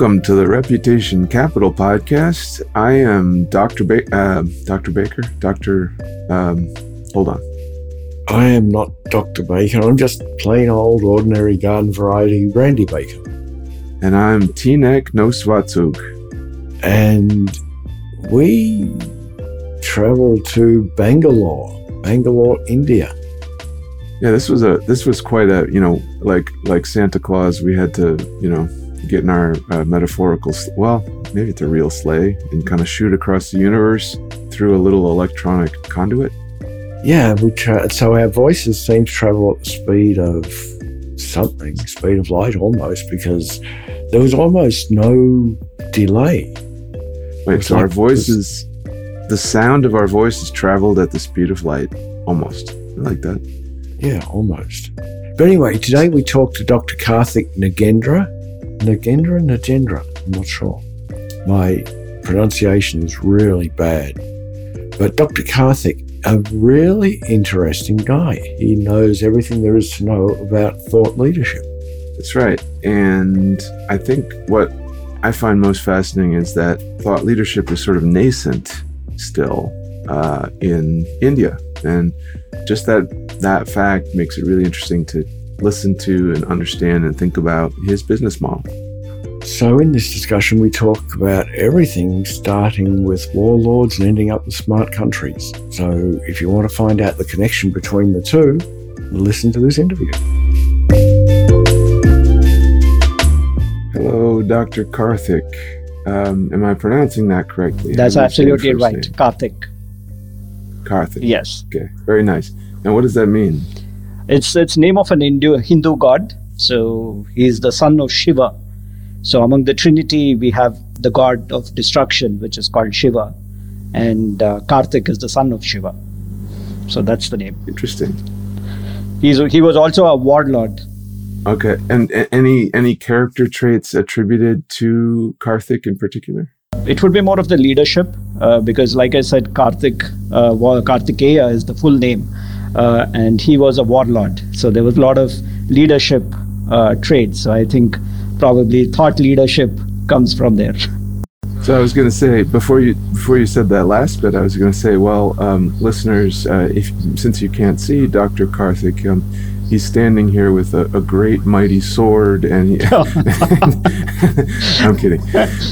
Welcome to the Reputation Capital podcast. I am Dr. Ba- uh, Dr. Baker. Dr. Um, hold on. I am not Dr. Baker. I'm just plain old, ordinary garden variety Randy Baker. And I'm Tinek Noswatsug. And we travel to Bangalore, Bangalore, India. Yeah, this was a this was quite a you know like like Santa Claus. We had to you know get in our uh, metaphorical well maybe it's a real sleigh and kind of shoot across the universe through a little electronic conduit. Yeah, we so our voices seem to travel at the speed of something, speed of light almost, because there was almost no delay. Wait, so like our voices, the sound of our voices traveled at the speed of light, almost I like that. Yeah, almost. But anyway, today we talked to Dr. Karthik Nagendra. Nagendra? Nagendra? I'm not sure. My pronunciation is really bad. But Dr. Karthik, a really interesting guy. He knows everything there is to know about thought leadership. That's right. And I think what I find most fascinating is that thought leadership is sort of nascent still uh, in India, and just that that fact makes it really interesting to listen to and understand and think about his business model. So, in this discussion, we talk about everything starting with warlords and ending up with smart countries. So, if you want to find out the connection between the two, listen to this interview. Hello, Dr. Karthik. Um, am I pronouncing that correctly? That's How do you say your absolutely right. name? Karthik. Karthik. Yes. Okay, very nice. And what does that mean? It's it's name of an Hindu Hindu god. So he's the son of Shiva. So among the Trinity we have the god of destruction, which is called Shiva, and uh, Karthik is the son of Shiva. So that's the name. Interesting. He's he was also a warlord. Okay, and, a- any any character traits attributed to Karthik in particular? It would be more of the leadership uh, because, like I said, Karthik uh, Kartikeya is the full name, uh, and he was a warlord. So there was a lot of leadership uh, traits. So I think probably thought leadership comes from there. So I was going to say before you before you said that last bit, I was going to say, well, um, listeners, uh, if since you can't see Dr. Karthik, um, he's standing here with a, a great mighty sword, and he, I'm kidding.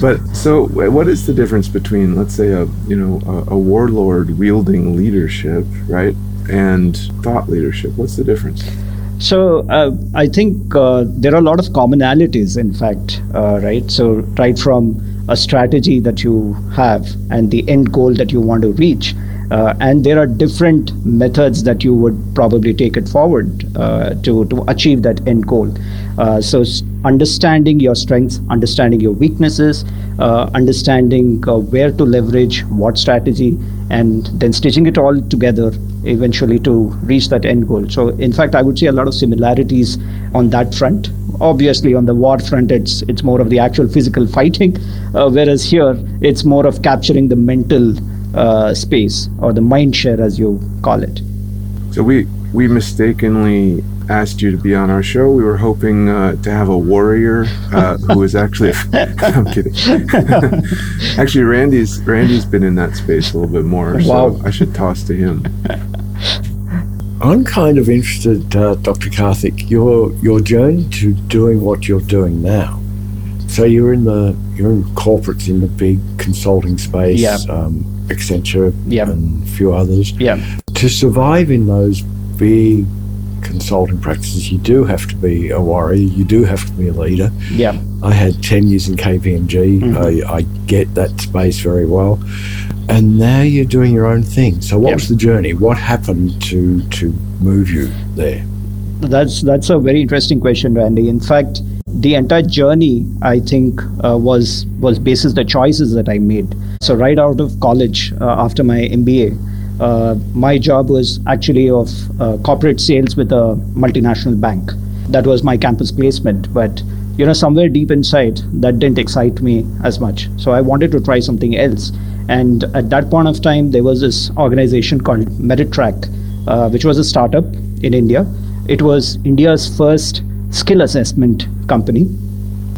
But so, what is the difference between, let's say, a you know a, a warlord wielding leadership, right, and thought leadership? What's the difference? So uh, I think uh, there are a lot of commonalities, in fact, uh, right? So right from a strategy that you have and the end goal that you want to reach, uh, and there are different methods that you would probably take it forward uh, to to achieve that end goal. Uh, so understanding your strengths, understanding your weaknesses, understanding where to leverage what strategy, and then stitching it all together eventually to reach that end goal. So, in fact, I would say a lot of similarities on that front. Obviously, on the war front, it's it's more of the actual physical fighting, uh, whereas here it's more of capturing the mental uh, space or the mind share, as you call it. So we we mistakenly asked you to be on our show. We were hoping uh, to have a warrior uh, who is actually. I'm kidding. actually, Randy's Randy's been in that space a little bit more, so I should toss to him. I'm kind of interested, uh, Dr. Karthik, your your journey to doing what you're doing now. So you're in the you're in corporates in the big consulting space, Yeah. um, Accenture, Yeah. and a few others. Yeah. To survive in those big consulting practices, you do have to be a warrior. You do have to be a leader. Yeah. I had 10 years in KPMG. Mhm. I, I get that space very well. And now you're doing your own thing. So what Yeah. was the journey? What happened to to move you there? That's that's a very interesting question, Randy. In fact, the entire journey, I think, uh, was was basis the choices that I made. So right out of college, uh, after my MBA, my job was actually of uh, corporate sales with a multinational bank. That was my campus placement, but you know, somewhere deep inside, that didn't excite me as much. So I wanted to try something else. And at that point of time, there was this organization called Merittrac, uh, which was a startup in India. It was India's first skill assessment company.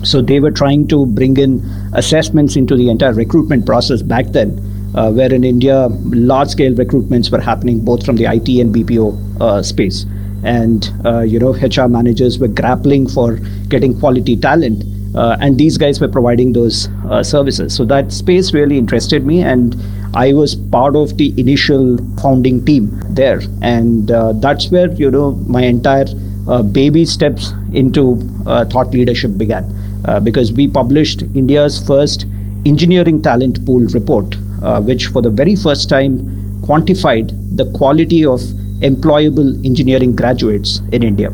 So they were trying to bring in assessments into the entire recruitment process back then, uh, where in India, large scale recruitments were happening both from the IT and BPO uh, space. And, uh, you know, HR managers were grappling for getting quality talent. Uh, and these guys were providing those uh, services. So that space really interested me. And I was part of the initial founding team there. And uh, that's where, you know, my entire baby steps into thought leadership began because we published India's first engineering talent pool report, uh, which for the very first time quantified the quality of employable engineering graduates in India.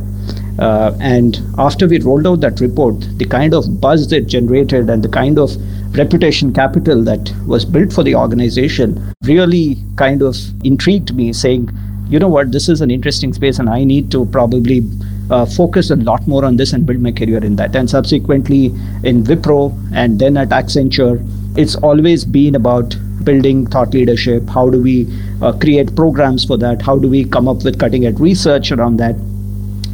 Uh, and after we rolled out that report, the kind of buzz it generated and the kind of reputation capital that was built for the organization really kind of intrigued me, saying, you know what, this is an interesting space and I need to probably uh, focus a lot more on this and build my career in that. And subsequently in Wipro and then at Accenture, it's always been about building thought leadership. How do we uh, create programs for that? How do we come up with cutting edge research around that?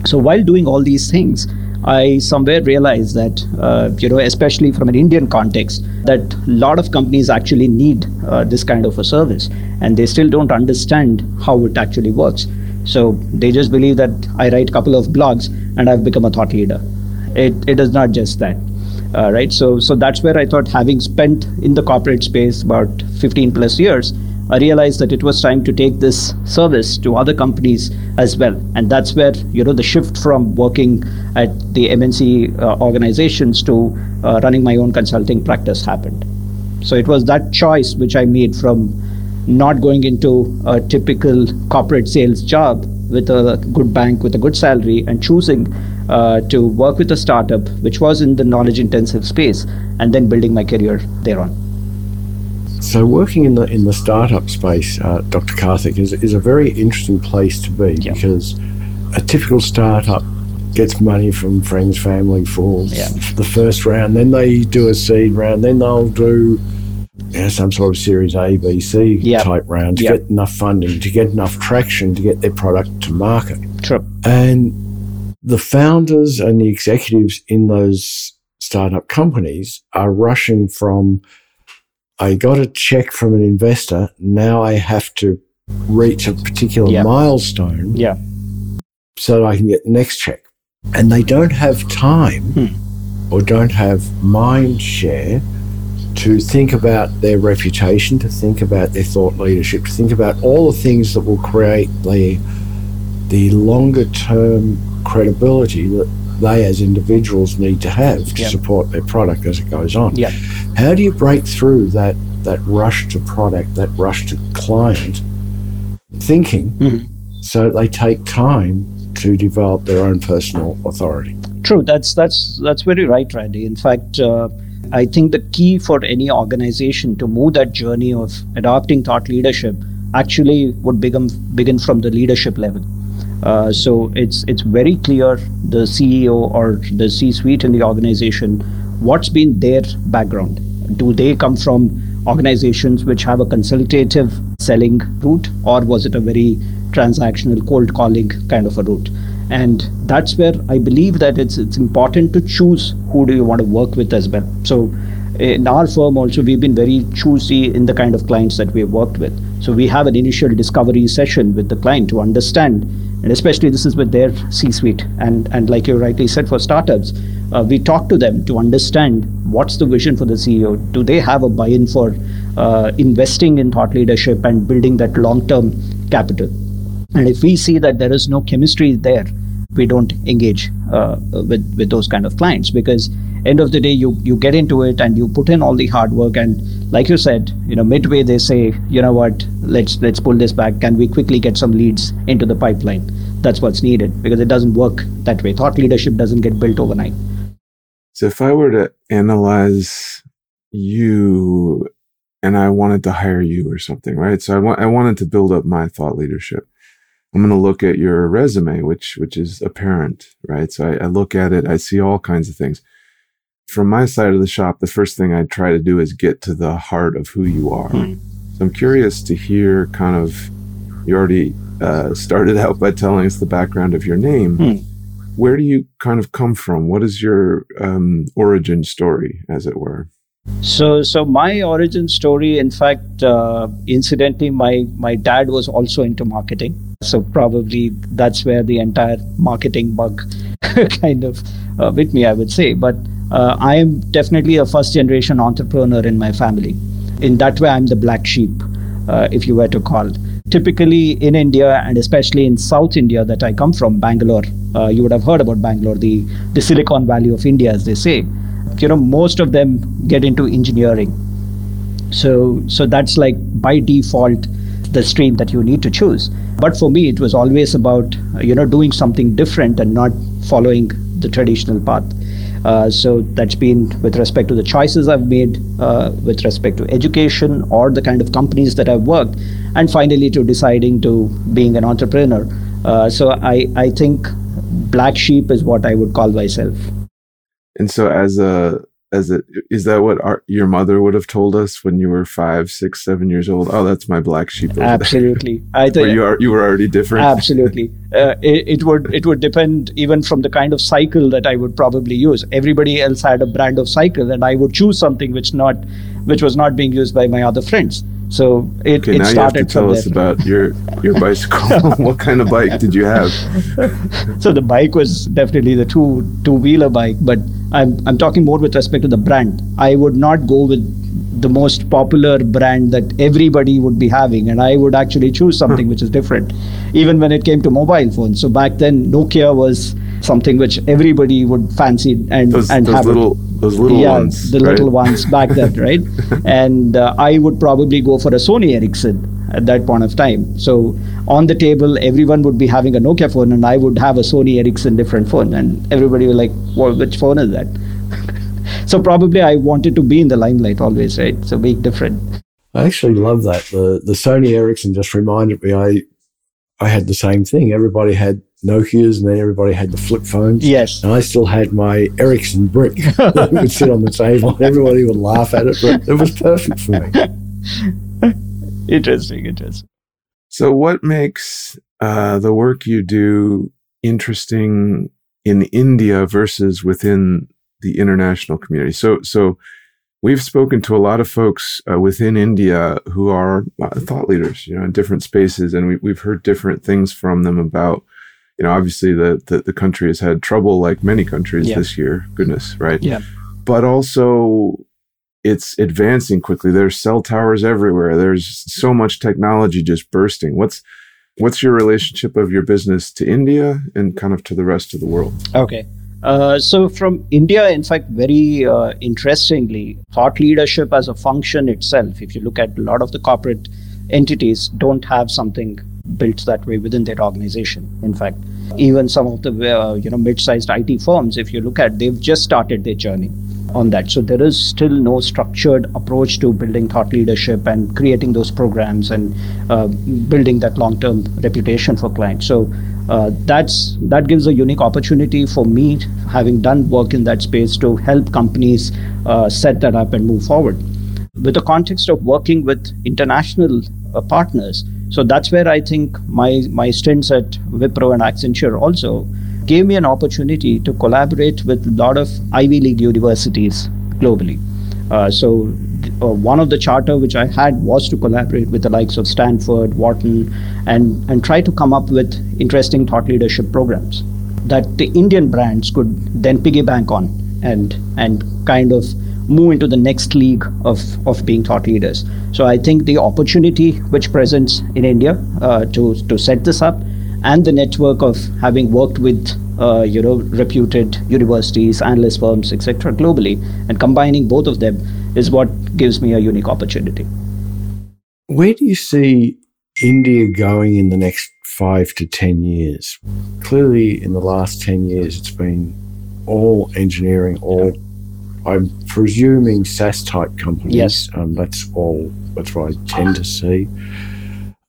So while doing all these things, I somewhere realized that, uh, you know, especially from an Indian context, that a lot of companies actually need uh, this kind of a service and they still don't understand how it actually works. So they just believe that I write a couple of blogs and I've become a thought leader. It, it is not just that. Uh, right? So so that's where i thought having spent in the corporate space about 15 plus years i realized that it was time to take this service to other companies as well. And that's where you know the shift from working at the mnc uh, organizations to uh, running my own consulting practice happened. So it was that choice which i made from not going into a typical corporate sales job with a good bank with a good salary and choosing uh, to work with a startup which was in the knowledge intensive space and then building my career thereon so working in the in the startup space uh, dr karthik is, is a very interesting place to be yeah. because a typical startup gets money from friends family for yeah. the first round then they do a seed round then they'll do you know, some sort of Series A, B, C yep. type round to yep. get enough funding, to get enough traction to get their product to market. True. And the founders and the executives in those startup companies are rushing from, I got a check from an investor, now I have to reach a particular yep. milestone yeah. so that I can get the next check. And they don't have time hmm. or don't have mind share to think about their reputation, to think about their thought leadership, to think about all the things that will create the the longer term credibility that they as individuals need to have to yep. support their product as it goes on. Yep. How do you break through that that rush to product, that rush to client thinking mm-hmm. so they take time to develop their own personal authority? True, that's that's that's very right, Randy. In fact, uh, I think the key for any organization to move that journey of adopting thought leadership actually would begin begin from the leadership level. Uh, so it's it's very clear the CEO or the C-suite in the organization what's been their background. Do they come from organizations which have a consultative selling route, or was it a very transactional cold calling kind of a route? And that's where i believe that it's it's important to choose who do you want to work with as well. So in our firm also we've been very choosy in the kind of clients that we've worked with. So we have an initial discovery session with the client to understand and especially this is with their c suite and and like you rightly said for startups uh, we talk to them to understand what's the vision for the ceo do they have a buy-in for uh, investing in thought leadership and building that long-term capital? And if we see that there is no chemistry there we don't engage uh, with with those kind of clients because end of the day you you get into it and you put in all the hard work. And like you said you know midway they say you know what? Let's let's pull this back. Can we quickly get some leads into the pipeline? That's what's needed because it doesn't work that way. Thought leadership doesn't get built overnight. So if i were to analyze you and i wanted to hire you or something right? So i, wa- I wanted to build up my thought leadership I'm going to look at your resume, which, which is apparent, right? So I, I, look at it. I see all kinds of things. From my side of the shop, the first thing I try to do is get to the heart of who you are. Mm. So I'm curious to hear kind of, you already uh, started out by telling us the background of your name. Mm. where do you kind of come from? What is your um, origin story, as it were? So, so my origin story, in fact, uh, incidentally, my my dad was also into marketing. So probably that's where the entire marketing bug kind of uh, bit me, I would say. But uh, I am definitely a first generation entrepreneur in my family. In that way, I'm the black sheep, uh, if you were to call. Typically in India and especially in South India that I come from, Bangalore, uh, you would have heard about Bangalore, the, the Silicon Valley of India, as they say. You know, most of them get into engineering. So, so that's like by default the stream that you need to choose. But for me, it was always about you know doing something different and not following the traditional path. Uh, so that's been with respect to the choices I've made, uh, with respect to education or the kind of companies that I've worked, and finally to deciding to being an entrepreneur. Uh, so I, I think black sheep is what I would call myself. And so as a as a is that what our, your mother would have told us when you were five, six, seven years old? Oh, that's my black sheep. Absolutely, I think you are you were already different. Absolutely, uh, it, it, would it would depend even from the kind of cycle that I would probably use. Everybody else had a brand of cycle, and I would choose something which not which was not being used by my other friends. So it, okay, it now started you have to tell us about your your bicycle. what kind of bike did you have? so the bike was definitely the two two wheeler bike, but I'm I'm talking more with respect to the brand. I would not go with the most popular brand that everybody would be having, and I would actually choose something hmm. which is different. Even when it came to mobile phones, so back then Nokia was something which everybody would fancy and those, and those have. little those little yeah, ones, the right? little ones back then, right? and uh, I would probably go for a Sony Ericsson at that point of time. So on the table, everyone would be having a Nokia phone, and I would have a Sony Ericsson different phone, and everybody was like, "Well, which phone is that?" so probably I wanted to be in the limelight always, right? So being different. I actually love that. The the Sony Ericsson just reminded me I I had the same thing. Everybody had Nokia's and then everybody had the flip phones. Yes. And I still had my Ericsson brick that would sit on the table. Everybody would laugh at it, but it was perfect for me. interesting, interesting. So, what makes uh, the work you do interesting in India versus within the international community? So, so we've spoken to a lot of folks uh, within India who are uh, thought leaders, you know, in different spaces, and we, we've heard different things from them about, you know, obviously the the, the country has had trouble like many countries Yeah. this year. Goodness, right? Yeah. But also, it's advancing quickly. There's cell towers everywhere. There's so much technology just bursting. What's what's your relationship of your business to India and kind of to the rest of the world? Okay. Uh, so from India, in fact, very uh, interestingly, thought leadership as a function itself, if you look at a lot of the corporate entities, don't have something built that way within their organization. In fact, even some of the uh, you know mid-sized IT firms, if you look at, they've just started their journey on that. So there is still no structured approach to building thought leadership and creating those programs and uh, building that long-term reputation for clients. So uh, that's that gives a unique opportunity for me, having done work in that space, to help companies uh, set that up and move forward. With the context of working with international uh, partners, so that's where I think my my stints at Wipro and Accenture also gave me an opportunity to collaborate with a lot of Ivy League universities globally. Uh, so, uh, one of the charter which I had was to collaborate with the likes of Stanford, Wharton, and and try to come up with interesting thought leadership programs that the Indian brands could then piggyback on and and kind of move into the next league of of being thought leaders. So I think the opportunity which presents in India uh, to to set this up and the network of having worked with uh, you know reputed universities, analyst firms, etc. globally, and combining both of them is what gives me a unique opportunity. Where do you see India going in the next five to 10 years? Clearly, in the last 10 years, it's been all engineering, all, I'm presuming SaaS type companies. Yes. Um, that's all, that's what I tend to see.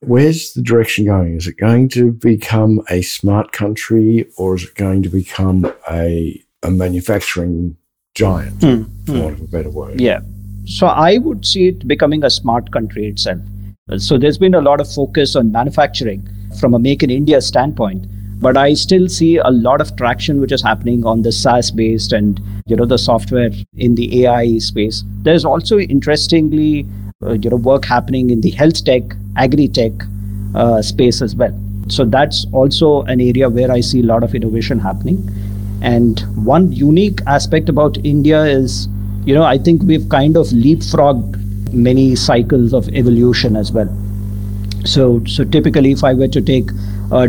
Where's the direction going? Is it going to become a smart country or is it going to become a, a manufacturing giant, Hmm, for hmm. want of a better word? Yeah. So I would see it becoming a smart country itself. So there's been a lot of focus on manufacturing from a make in India standpoint. But I still see a lot of traction which is happening on the SaaS based and you know the software in the AI space. There's also interestingly uh, you know work happening in the health tech, agri tech uh, space as well. So that's also an area where I see a lot of innovation happening. And one unique aspect about India is, you know, I think we've kind of leapfrogged many cycles of evolution as well. So, so typically, if I were to take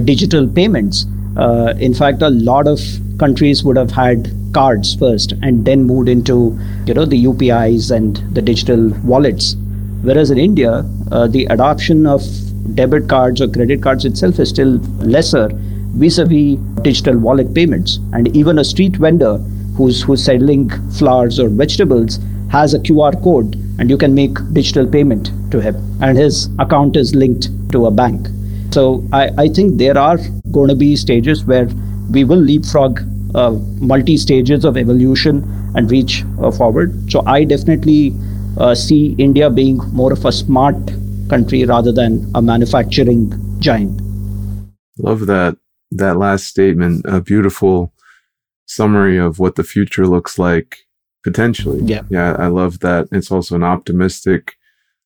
digital payments, uh, in fact, a lot of countries would have had cards first and then moved into, you know, the UPIs and the digital wallets. Whereas in India, uh, the adoption of debit cards or credit cards itself is still lesser vis-a-vis digital wallet payments. And even a street vendor who's who's selling flowers or vegetables has a QR code and you can make digital payment to him and his account is linked to a bank. So I, I think there are going to be stages where we will leapfrog uh, multi stages of evolution and reach uh, forward. So I definitely uh, see India being more of a smart country rather than a manufacturing giant. Love that that last statement. A beautiful summary of what the future looks like potentially. Yeah, yeah. I love that. It's also an optimistic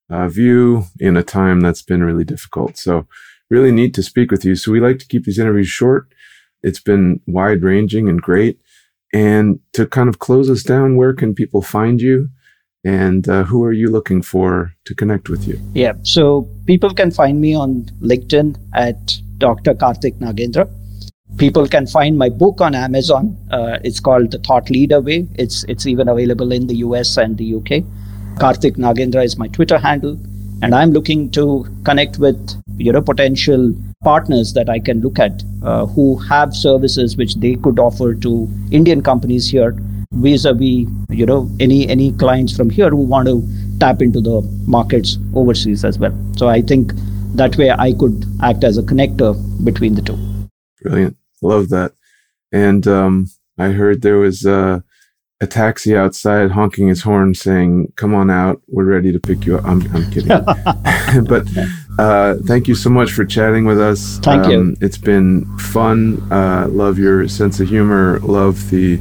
uh, view in a time that's been really difficult. So really neat to speak with you. So we like to keep these interviews short. It's been wide ranging and great. And to kind of close us down, where can people find you? and uh, who are you looking for to connect with you? Yeah, so people can find me on LinkedIn at Dr. Karthik Nagendra. People can find my book on Amazon. Uh, it's called The Thought Leader Way. It's it's even available in the US and the UK. Karthik Nagendra is my Twitter handle, and I'm looking to connect with you know potential partners that I can look at uh, who have services which they could offer to Indian companies here vis-a-vis you know any any clients from here who want to tap into the markets overseas as well. So i think that way i could act as a connector between the two. Brilliant. Love that. And um, i heard there was uh, a taxi outside honking his horn saying come on out we're ready to pick you up. I'm, I'm kidding. But uh, thank you so much for chatting with us. Thank um, you it's been fun. Uh, love your sense of humor. Love the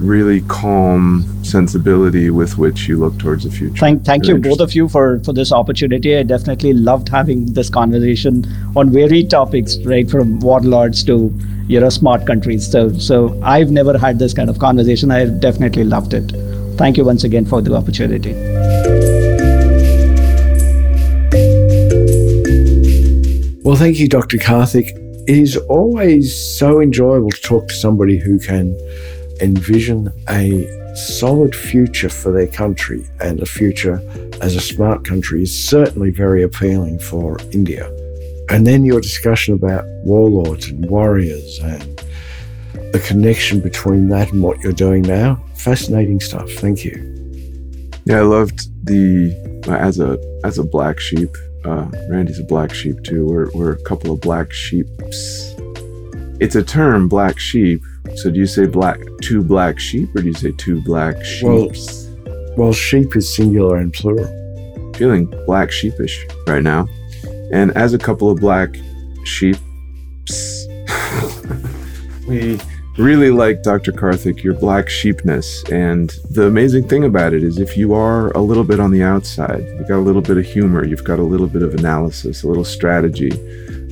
really calm sensibility with which you look towards the future. Thank, thank you both of you for for this opportunity. I definitely loved having this conversation on varied topics, right from warlords to you know smart countries. So so I've never had this kind of conversation. I definitely loved it. Thank you once again for the opportunity. Well, thank you, Dr. Karthik. It is always so enjoyable to talk to somebody who can envision a solid future for their country and a future as a smart country is certainly very appealing for India. And then your discussion about warlords and warriors and the connection between that and what you're doing now. Fascinating stuff. Thank you. Yeah, I loved the as a as a black sheep. Uh, Randy's a black sheep too. We're we're a couple of black sheeps. It's a term, black sheep, so do you say black two black sheep or do you say two black sheep? Well, well, sheep is singular and plural. Feeling black sheepish right now. And as a couple of black sheep, we really like Dr. Karthik, your black sheepness. And the amazing thing about it is if you are a little bit on the outside, you've got a little bit of humor, you've got a little bit of analysis, a little strategy,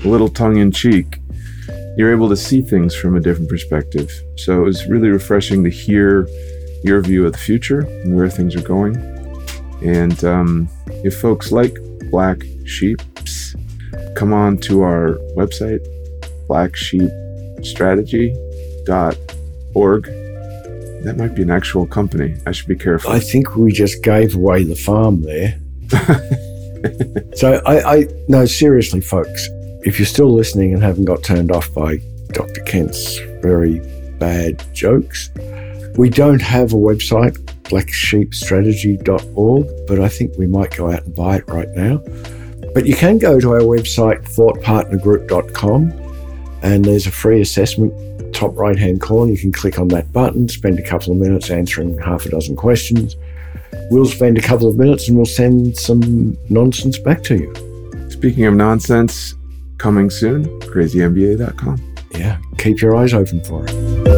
a little tongue in cheek, you're able to see things from a different perspective. So it was really refreshing to hear your view of the future and where things are going. And um, if folks like Black Sheeps, come on to our website, blacksheepstrategy.org. That might be an actual company. I should be careful. I think we just gave away the farm there. so I, I no seriously, folks if you're still listening and haven't got turned off by Dr. Kent's very bad jokes, we don't have a website, blacksheepstrategy.org, but I think we might go out and buy it right now. But you can go to our website, thoughtpartnergroup.com, and there's a free assessment top right hand corner. You can click on that button, spend a couple of minutes answering half a dozen questions. We'll spend a couple of minutes and we'll send some nonsense back to you. Speaking of nonsense, Coming soon, crazymba.com. yeah, keep your eyes open for it.